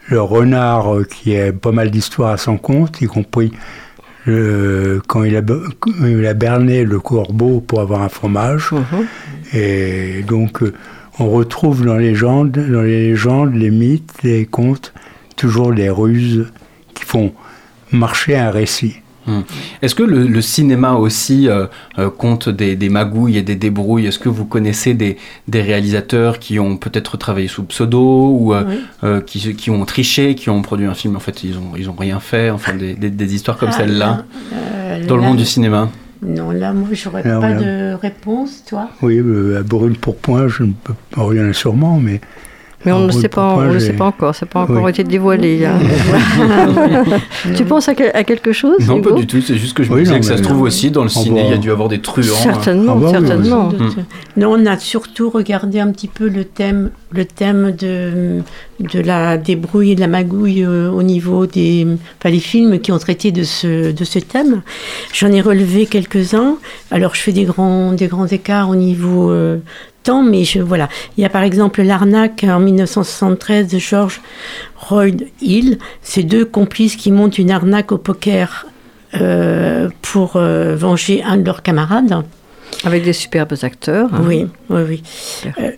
Le renard euh, qui a pas mal d'histoires à son compte, y compris le- quand il a, be- il a berné le corbeau pour avoir un fromage. Mhm. Et donc, euh, on retrouve dans les légendes, dans les légendes, les mythes, les contes, toujours des ruses qui font marcher un récit. Hmm. Est-ce que le, le cinéma aussi euh, euh, compte des, des magouilles et des débrouilles? Est-ce que vous connaissez des, des réalisateurs qui ont peut-être travaillé sous pseudo ou euh, Oui. euh, qui, qui ont triché, qui ont produit un film? En fait, ils ont, ils ont rien fait. Enfin, des, des- des histoires comme Ah, celle-là euh, dans le monde du cinéma. Non, là, moi, j'aurais pas de réponse, toi. Oui, euh, à Brûle pour Point, je ne peux pas rien sûrement, mais Mais on Alors, ne sait le pas, on le sait pas encore, ça n'a pas encore Oui. été dévoilé. hein. tu penses à, quel- à quelque chose Non, pas du tout. C'est juste que je me Oui, disais non, que ça se trouve aussi dans le Ah ciné. Il y a dû avoir des truands. Certainement, Ah bah oui, certainement. oui. Doute. Non, on a surtout regardé un petit peu le thème, le thème de, de la débrouille et de la magouille euh, au niveau des, enfin, les films qui ont traité de ce, de ce thème. J'en ai relevé quelques-uns. Alors, je fais des grands, des grands écarts au niveau euh, temps, mais je, voilà. Il y a par exemple L'arnaque en 1973 de George Royd Hill. Ces deux complices qui montent une arnaque au poker euh, pour euh, venger un de leurs camarades. Avec des superbes acteurs. hein. Oui, oui, oui. Euh,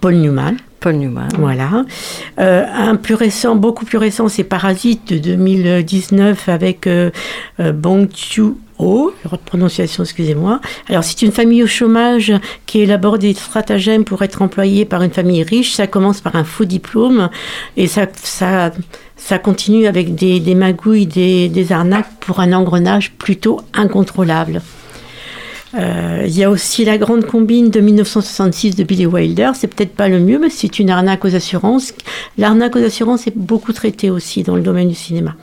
Paul Newman. Paul Newman. Voilà. Euh, un plus récent, beaucoup plus récent, c'est Parasite de 2019 avec euh, Bong Erreur de prononciation, excusez-moi. Alors, c'est une famille au chômage qui élabore des stratagèmes pour être employée par une famille riche. Ça commence par un faux diplôme et ça, ça, ça continue avec des, magouilles, des arnaques pour un engrenage plutôt incontrôlable. Euh, Il y a aussi la grande combine de 1966 de Billy Wilder. C'est peut-être pas le mieux, mais c'est une arnaque aux assurances. L'arnaque aux assurances est beaucoup traitée aussi dans le domaine du cinéma.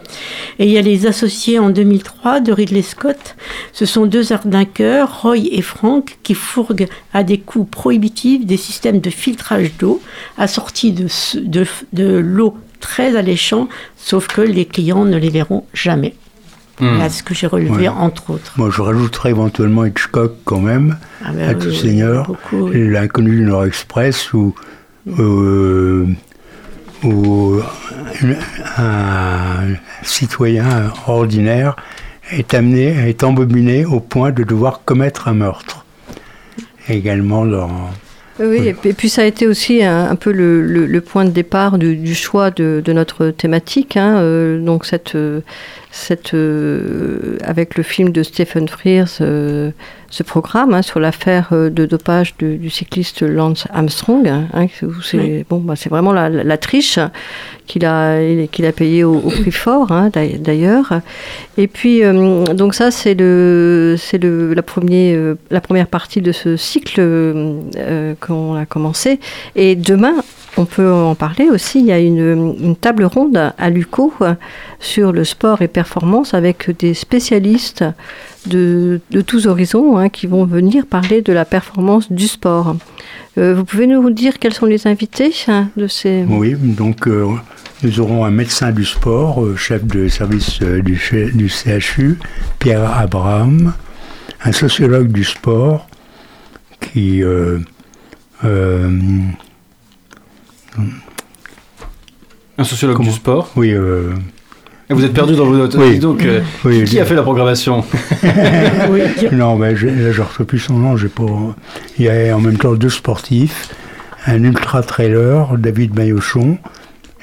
Et il y a les associés en 2003 de Ridley Scott. Ce sont deux arnaqueurs, Roy et Frank, qui fourguent à des coûts prohibitifs des systèmes de filtrage d'eau assortis de, de l'eau très alléchant, sauf que les clients ne les verront jamais. Hmm. Voilà ce que j'ai relevé, Ouais. entre autres. Moi, je rajouterais éventuellement Hitchcock quand même, Ah ben à oui, tout oui, seigneur, oui. l'inconnu du Nord Express, où, euh, un citoyen ordinaire est amené, est embobiné au point de devoir commettre un meurtre. Également dans... Oui, et puis- et puis ça a été aussi un, un peu le, le- le point de départ du, du choix de, de notre thématique. hein, euh, donc cette, euh, cette, euh, avec le film de Stephen Frears, euh, ce programme hein, sur l'affaire euh, de dopage de- du cycliste Lance Armstrong. hein, hein, où c'est Oui. bon, bah, c'est vraiment la, la- la triche qu'il a, qu'il a payée au, au prix fort, hein, d'ail- d'ailleurs. Et puis, euh, donc ça, c'est le, c'est le, la, premier, la première partie de ce cycle qu'on a commencé. Et demain, on peut en parler aussi. Il y a une, table ronde à Luco euh, sur le sport et performance avec des spécialistes de, tous horizons hein, qui vont venir parler de la performance du sport. Euh, vous pouvez nous dire quels sont les invités hein, de ces... Oui, donc euh, nous aurons un médecin du sport, chef de service du, ch- du CHU, Pierre Abraham, un sociologue du sport qui... Un sociologue Comment du sport. oui, euh, Et vous êtes perdu dans vos notes. Oui. Donc, euh, oui, qui a fait la programmation? Oui, Non, mais je, là, je ne retrouve plus son nom. j'ai Pas... Il y a en même temps deux sportifs, un ultra-trailer, David Maillochon,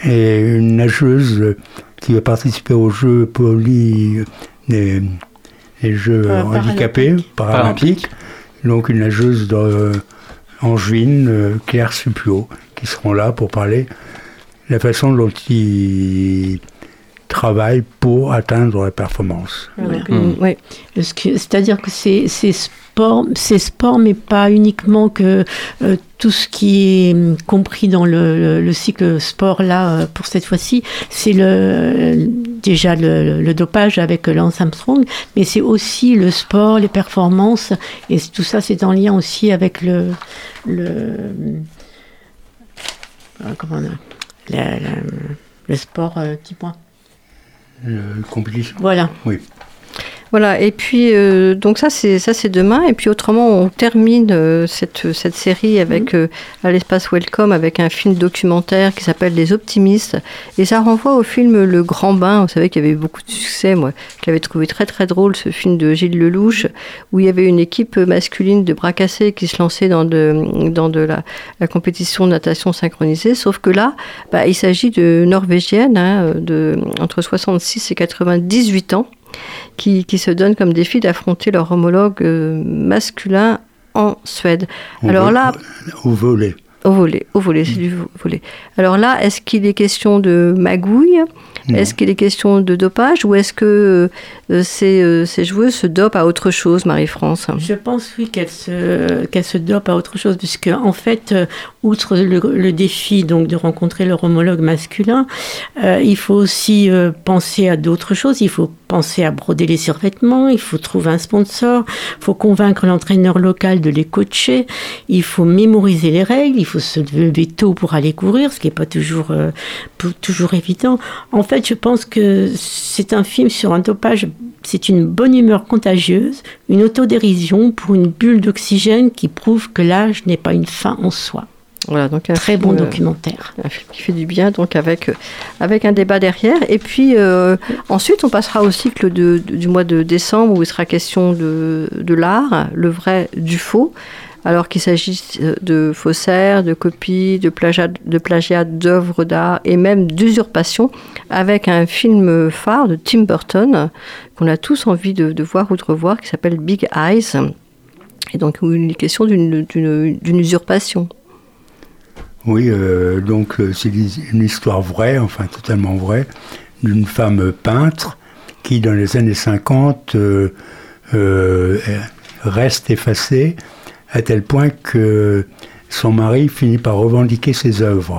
et une nageuse qui va participer aux Jeux poly... des, des Jeux Euh, handicapés, paralympiques. Donc une nageuse de, angevine, euh, Claire Supio, qui seront là pour parler de la façon dont ils travaillent pour atteindre la performance. Voilà. Mm, C'est-à-dire que c'est c'est sport, c'est sport, mais pas uniquement que euh, tout ce qui est hum, compris dans le, le- le cycle sport là euh, pour cette fois-ci, c'est le déjà le, le dopage avec Lance Armstrong, mais c'est aussi le sport, les performances, et tout ça c'est en lien aussi avec le le comment on a, la- le sport euh, petit point. Le compétition. Voilà. Oui. Voilà, et puis euh, donc ça c'est ça c'est demain, et puis autrement on termine euh, cette, cette série avec euh, à l'espace Welcome avec un film documentaire qui s'appelle Les Optimistes, et ça renvoie au film Le Grand Bain. Vous savez qu'il y avait eu beaucoup de succès, moi, qui avait trouvé très très drôle ce film de Gilles Lelouch, où il y avait une équipe masculine de bras cassés qui se lançait dans de dans de la, la compétition de natation synchronisée, sauf que là, bah, il s'agit de norvégiennes hein, de entre 66 et 98 ans qui, qui se donnent comme défi d'affronter leur homologue euh, masculin en Suède. Au Alors vol- là, Au volet. au volet, au volet, c'est du vo- volet. Alors là, est-ce qu'il est question de magouille? Est-ce qu'il est question de dopage Ou est-ce que euh, ces, euh, ces joueuses se dopent à autre chose, Marie-France? Je pense oui qu'elle se qu'elle se dope à autre chose puisque en fait euh, outre le, défi donc de rencontrer leur homologue masculin, euh, il faut aussi euh, penser à d'autres choses. Il faut penser à broder les survêtements, il faut trouver un sponsor, il faut convaincre l'entraîneur local de les coacher, il faut mémoriser les règles, il faut se lever tôt pour aller courir, ce qui n'est pas toujours, euh, toujours évident. En fait, je pense que c'est un film sur un dopage, c'est une bonne humeur contagieuse, une autodérision pour une bulle d'oxygène qui prouve que l'âge n'est pas une fin en soi. Voilà, donc un Très film, bon euh, documentaire. Un film qui fait du bien, donc avec, euh, avec un débat derrière. Et puis euh, ensuite, on passera au cycle de- du mois de décembre où il sera question de, de l'art, le vrai du faux. Alors qu'il s'agisse de faussaires, de copies, de plagiat, de plagiat d'œuvres d'art et même d'usurpation, avec un film phare de Tim Burton qu'on a tous envie de, de voir ou de revoir, qui s'appelle Big Eyes. Et donc, où il est question d'une usurpation. Oui, euh, donc euh, c'est une histoire vraie, enfin totalement vraie, d'une femme peintre qui, dans les années 50, euh, reste effacée à tel point que son mari finit par revendiquer ses œuvres.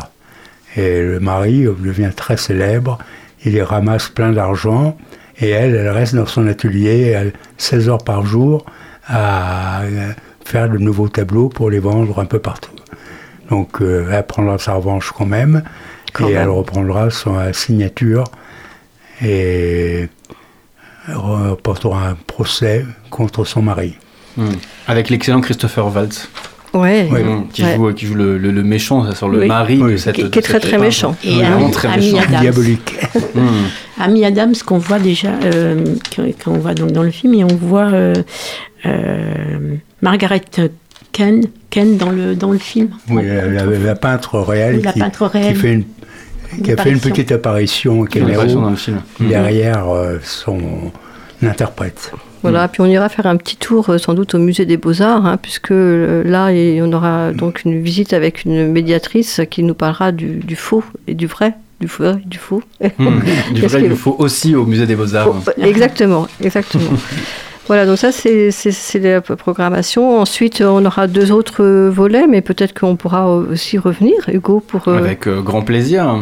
Et le mari devient très célèbre, il les ramasse plein d'argent, et elle, elle reste dans son atelier elle, 16 heures par jour à faire de nouveaux tableaux pour les vendre un peu partout. Donc euh, elle prendra sa revanche quand même, Quand et même. elle reprendra sa signature et reportera un procès contre son mari. Hmm. Avec l'excellent Christopher Waltz. Ouais. Hmm, Qui, Ouais. joue, qui joue le, le- le méchant sur le Oui. mari de Oui. cette. Qui- est très, très méchant. Et Vraiment Amy- très Amy méchant. Adams. Diabolique. Hmm. Amy Adams qu'on voit déjà, euh, qu'on qu'on voit donc dans le film, et on voit euh, euh, Margaret Ken, Ken dans le dans le film. Oui, la, la- la peintre réelle Oui, la qui, peintre qui fait une, qui a fait une petite apparition au film. derrière euh, son interprète. Voilà, puis on ira faire un petit tour euh, sans doute au musée des Beaux-Arts, hein, puisque euh, là, et on aura donc une visite avec une médiatrice qui nous parlera du, du faux et du vrai, du faux et du faux. Hmm. Du vrai, il que- nous faut aussi au musée des Beaux-Arts. Oh, exactement, exactement. Voilà, donc ça c'est la programmation. Ensuite, on aura deux autres euh, volets, mais peut-être qu'on pourra aussi revenir, Hugo, pour, euh, Avec euh, grand plaisir.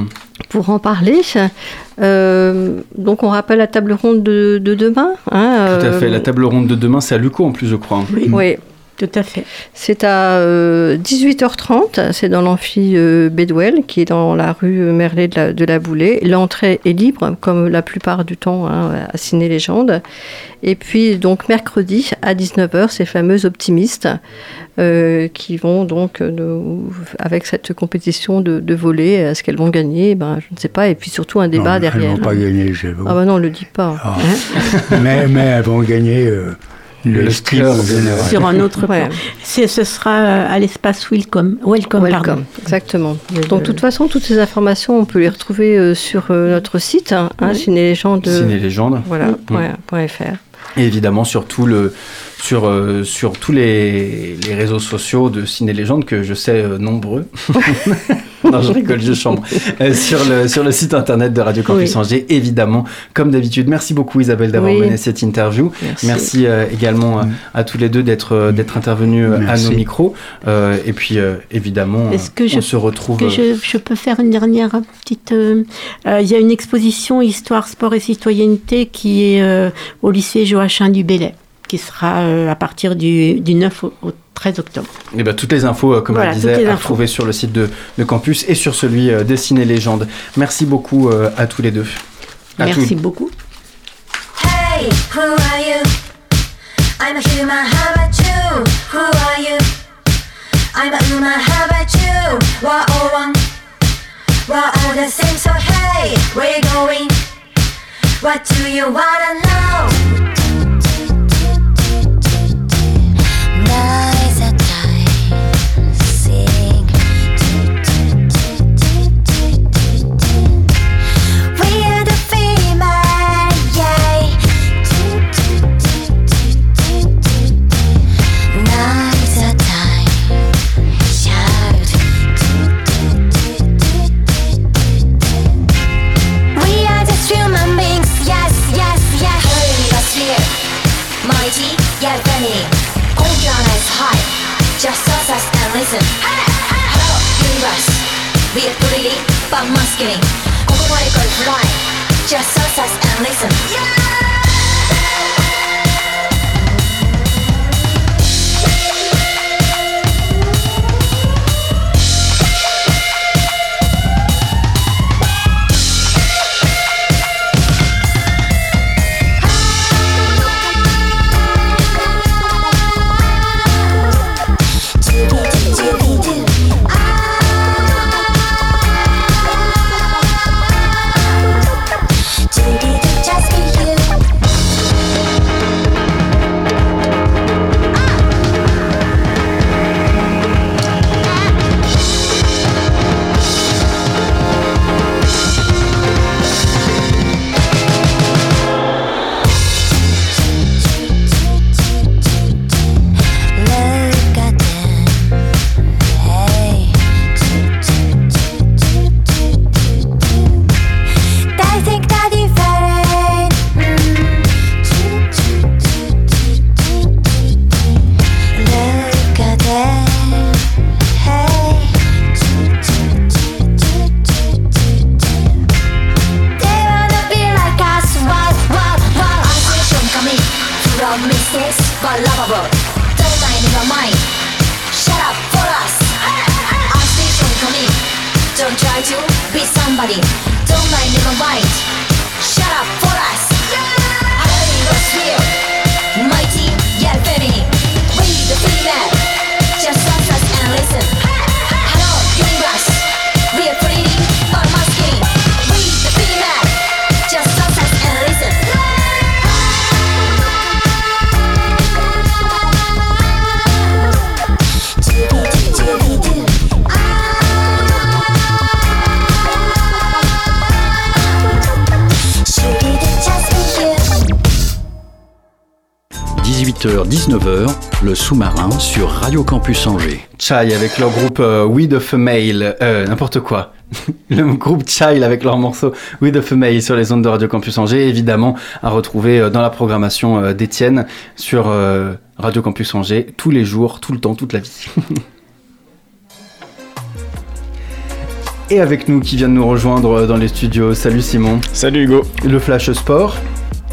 pour en parler. Euh, donc on rappelle la table ronde de, de demain. hein, Tout à euh, fait. La table ronde de demain, c'est à Luco en plus, je crois. Oui, Oui, tout à fait. C'est à euh, 18h30, c'est dans l'amphi euh, Bedwell, qui est dans la rue Merlet de la, de la Boulée. L'entrée est libre, comme la plupart du temps hein, à Ciné Légende. Et puis, donc, mercredi à 19h, ces fameux optimistes euh, qui vont donc, euh, nous- avec cette compétition de, de voler, est-ce qu'elles vont gagner? Ben, Je ne sais pas. Et puis surtout un débat non, derrière. Elles vont pas gagner, j'avoue. Ah bah non, on le dit pas. Ah. mais, mais elles vont gagner euh, le, Le général. Sur un autre Ouais. plan. Ce sera euh, à l'espace Welcome. Welcome, pardon. Exactement. Donc, de toute façon, toutes ces informations, on peut les retrouver euh, sur euh, notre site, hein, hein, Ciné-Légende. Ciné Légende. Voilà, Mm. point- point .fr. Et évidemment sur, tout le, sur, euh, sur tous les, les réseaux sociaux de Ciné Légende, que je sais euh, nombreux. non, je rigole, je chambre. Euh, sur, le, sur le site internet de Radio Campus Oui. Angers, évidemment, comme d'habitude. Merci beaucoup Isabelle d'avoir Oui. mené cette interview. Merci. euh, également euh, à tous les deux d'être euh, d'être intervenus à nos micros. Euh, et puis euh, évidemment, Est-ce que je- on se retrouve. Que je, je peux faire une dernière petite. euh, euh, Il y a une exposition Histoire, Sport et Citoyenneté qui est euh, au lycée Joachim du Bellay, qui sera euh, à partir du, du 9 au, au 13 octobre. Et ben, toutes les infos, euh, comme Voilà, je disais, à retrouver sur le site de, de campus et sur celui euh, Légendes. Merci beaucoup euh, à tous les deux. À Merci tous. beaucoup. Hey, who are you? I'm a human, how about you? Who are you? I'm a human, how about you? We're all one. We're all the same, so hey, where you going? What do you wanna know? glass We are pretty but masculine ここまで来る fly Just us us and listen Just Radio Campus Angers. Chai avec leur groupe euh, We the Female, euh, n'importe quoi. Le groupe Child avec leur morceau We the Female sur les ondes de Radio Campus Angers, évidemment à retrouver euh, dans la programmation d'Étienne sur euh, Radio Campus Angers tous les jours, tout le temps, toute la vie. Et avec nous qui vient de nous rejoindre dans les studios, salut Simon. Salut Hugo. Le Flash Sport,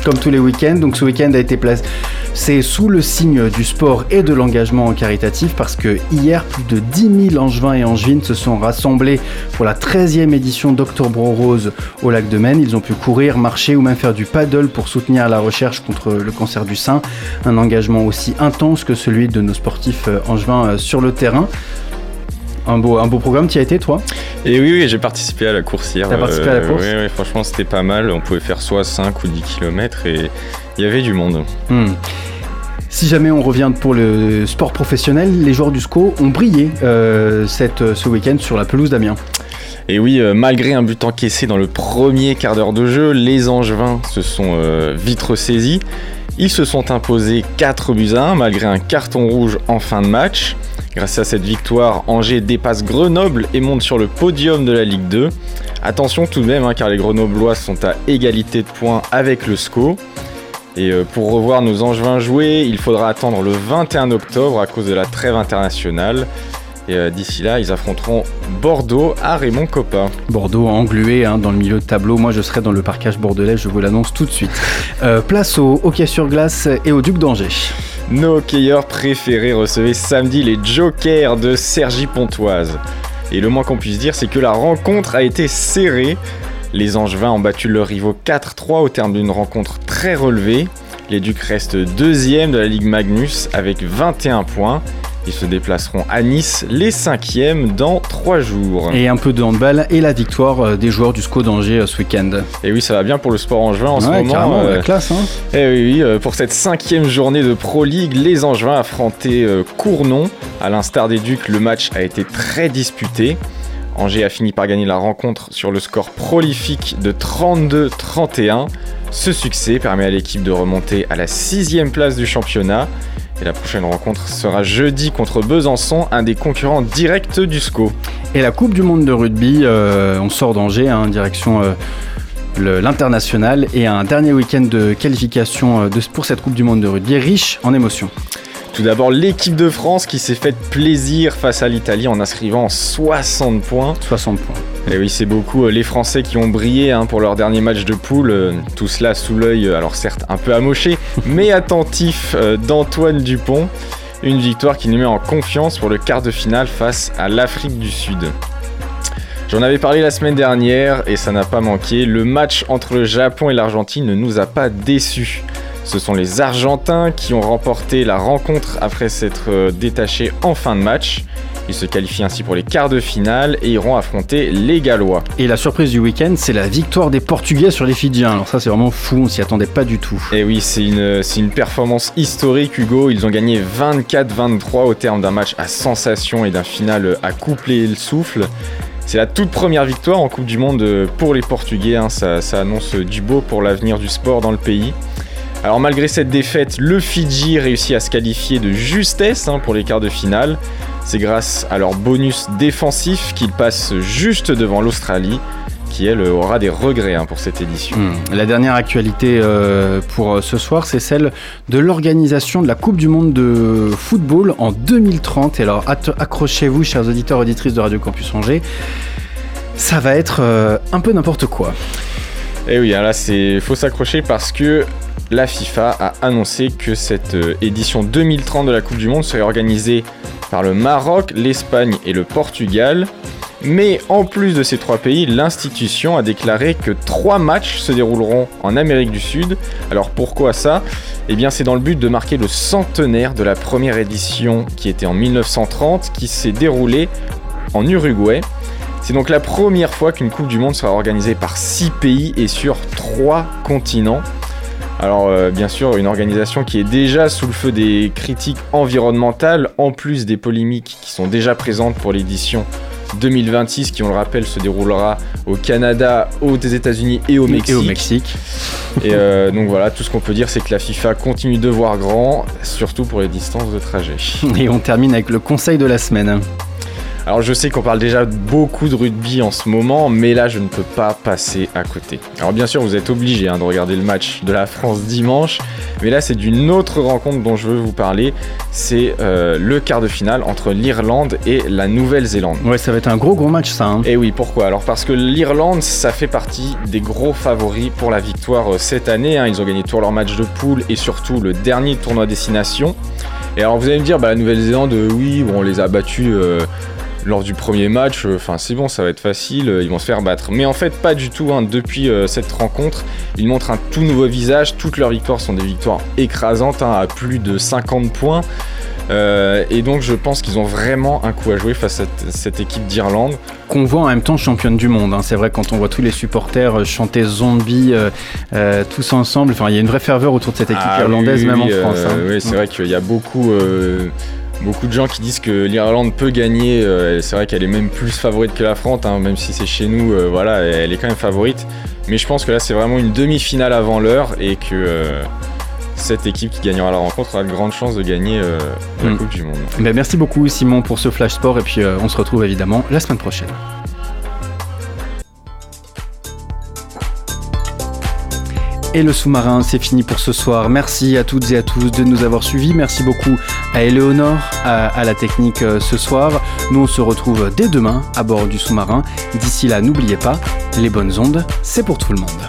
comme tous les week-ends. Donc ce week-end a été placé. C'est sous le signe du sport et de l'engagement caritatif parce que hier, plus de 10 000 angevins et angevines se sont rassemblés pour la 13e édition d'Octobre Rose au lac de Maine. Ils ont pu courir, marcher ou même faire du paddle pour soutenir la recherche contre le cancer du sein. Un engagement aussi intense que celui de nos sportifs euh, angevins euh, sur le terrain. Un beau, un beau programme, tu as été toi? Et oui, oui j'ai participé à la course hier. T'as participé à la course? Oui, oui, franchement, c'était pas mal. On pouvait faire soit 5 ou 10 km et il y avait du monde. Hmm. Si jamais on revient pour le sport professionnel, les joueurs du SCO ont brillé euh, cette, ce week-end sur la pelouse d'Amiens. Et oui, euh, malgré un but encaissé dans le premier quart d'heure de jeu, les Angevins se sont euh, vite ressaisis. Ils se sont imposés 4 buts à 1 malgré un carton rouge en fin de match. Grâce à cette victoire, Angers dépasse Grenoble et monte sur le podium de la Ligue 2. Attention tout de même, hein, car les Grenoblois sont à égalité de points avec le SCO. Et euh, pour revoir nos Angevins jouer, il faudra attendre le 21 octobre à cause de la trêve internationale. Et euh, d'ici là, ils affronteront Bordeaux à Raymond Coppa. Bordeaux englué hein, dans le milieu de tableau. Moi, je serai dans le parcage bordelais, je vous l'annonce tout de suite. Euh, place au hockey sur glace et au Duc d'Angers. Nos hockeyeurs préférés recevaient samedi les Jokers de Sergi Pontoise. Et le moins qu'on puisse dire, c'est que la rencontre a été serrée. Les Angevins ont battu leurs rivaux 4-3 au terme d'une rencontre très relevée. Les Ducs restent deuxième de la Ligue Magnus avec 21 points. Ils se déplaceront à Nice, les cinquièmes, dans 3 jours. Et un peu de handball et la victoire euh, des joueurs du SCO d'Angers euh, ce week-end. Et oui, ça va bien pour le sport angevin en ce moment. carrément, euh, la classe. Hein. Eh oui, oui, euh, pour cette cinquième journée de Pro League, les Angevins affrontaient euh, Cournon. À l'instar des Ducs, le match a été très disputé. Angers a fini par gagner la rencontre sur le score prolifique de 32-31. Ce succès permet à l'équipe de remonter à la sixième place du championnat. Et la prochaine rencontre sera jeudi contre Besançon, un des concurrents directs du SCO. Et la Coupe du Monde de rugby, euh, on sort d'Angers, hein, direction euh, l'international, et un dernier week-end de qualification euh, pour cette Coupe du Monde de rugby riche en émotions. Tout d'abord, l'équipe de France qui s'est fait plaisir face à l'Italie en inscrivant 60 points. 60 points. Et oui, c'est beaucoup euh, les Français qui ont brillé hein, pour leur dernier match de poule. euh, tout cela sous l'œil, euh, alors certes un peu amoché, mais attentif d'Antoine Dupont. Une victoire qui nous met en confiance pour le quart de finale face à l'Afrique du Sud. J'en avais parlé la semaine dernière et ça n'a pas manqué. Le match entre le Japon et l'Argentine ne nous a pas déçus. Ce sont les Argentins qui ont remporté la rencontre après s'être euh, détachés en fin de match. Ils se qualifient ainsi pour les quarts de finale et iront affronter les Gallois. Et la surprise du week-end, c'est la victoire des Portugais sur les Fidjiens. Alors ça, c'est vraiment fou, on s'y attendait pas du tout. Et oui, c'est une, performance historique, Hugo. Ils ont gagné 24-23 au terme d'un match à sensation et d'un final à coupler le souffle. C'est la toute première victoire en Coupe du Monde pour les Portugais. hein. Ça, ça annonce du beau pour l'avenir du sport dans le pays. Alors malgré cette défaite, le Fidji réussit à se qualifier de justesse hein, pour les quarts de finale. C'est grâce à leur bonus défensif qu'ils passent juste devant l'Australie, qui elle aura des regrets hein, pour cette édition. Hmm. La dernière actualité euh, pour euh, ce soir, c'est celle de l'organisation de la Coupe du Monde de football en 2030. Et alors accrochez-vous, chers auditeurs auditrices de Radio Campus Angers. Ça va être euh, un peu n'importe quoi. Et oui, hein, là, c'est faut s'accrocher parce que la FIFA a annoncé que cette euh, édition 2030 de la Coupe du Monde serait organisée par le Maroc, l'Espagne et le Portugal. Mais en plus de ces trois pays, l'institution a déclaré que trois matchs se dérouleront en Amérique du Sud. Alors pourquoi ça? Eh bien c'est dans le but de marquer le centenaire de la première édition qui était en 1930, qui s'est déroulée en Uruguay. C'est donc la première fois qu'une Coupe du Monde sera organisée par six pays et sur trois continents. Alors euh, bien sûr, une organisation qui est déjà sous le feu des critiques environnementales, en plus des polémiques qui sont déjà présentes pour l'édition 2026, qui on le rappelle se déroulera au Canada, aux États-Unis et au Mexique. Et au Mexique. Et euh, donc voilà, tout ce qu'on peut dire, c'est que la FIFA continue de voir grand, surtout pour les distances de trajet. Et on termine avec le conseil de la semaine. Alors je sais qu'on parle déjà beaucoup de rugby en ce moment, mais là je ne peux pas passer à côté. Alors bien sûr vous êtes obligé de regarder le match de la France dimanche, mais là c'est d'une autre rencontre dont je veux vous parler. C'est euh, le quart de finale entre l'Irlande et la Nouvelle-Zélande. Ouais, ça va être un gros gros match ça. hein. Et oui, pourquoi? Alors parce que l'Irlande, ça fait partie des gros favoris pour la victoire euh, cette année. hein. Ils ont gagné tous leurs matchs de poule et surtout le dernier tournoi destination. Et alors vous allez me dire, bah, la Nouvelle-Zélande, euh, oui, bon, on les a battus lors du premier match. euh, c'est bon, ça va être facile, euh, ils vont se faire battre. Mais en fait, pas du tout. hein. Depuis euh, cette rencontre, ils montrent un tout nouveau visage. Toutes leurs victoires sont des victoires écrasantes, hein, à plus de 50 points. Et donc je pense qu'ils ont vraiment un coup à jouer face à cette- équipe d'Irlande. Qu'on voit en même temps championne du monde. hein. C'est vrai quand on voit tous les supporters chanter Zombie tous ensemble. Enfin, il y a une vraie ferveur autour de cette équipe Ah irlandaise, oui, même en France. oui, c'est vrai qu'il y a beaucoup, beaucoup de gens qui disent que l'Irlande peut gagner. euh, c'est vrai qu'elle est même plus favorite que la France, hein, même si c'est chez nous. euh, voilà, elle est quand même favorite. Mais je pense que là, c'est vraiment une demi-finale avant l'heure et que euh, cette équipe qui gagnera la rencontre a de grandes chances de gagner la Mm. Coupe du Monde. Ben, merci beaucoup Simon pour ce flash sport et puis on se retrouve évidemment la semaine prochaine. Et le sous-marin, c'est fini pour ce soir. Merci à toutes et à tous de nous avoir suivis. Merci beaucoup à Eleonore, à, la technique euh, ce soir. Nous, on se retrouve dès demain à bord du sous-marin. D'ici là, n'oubliez pas, les bonnes ondes, c'est pour tout le monde.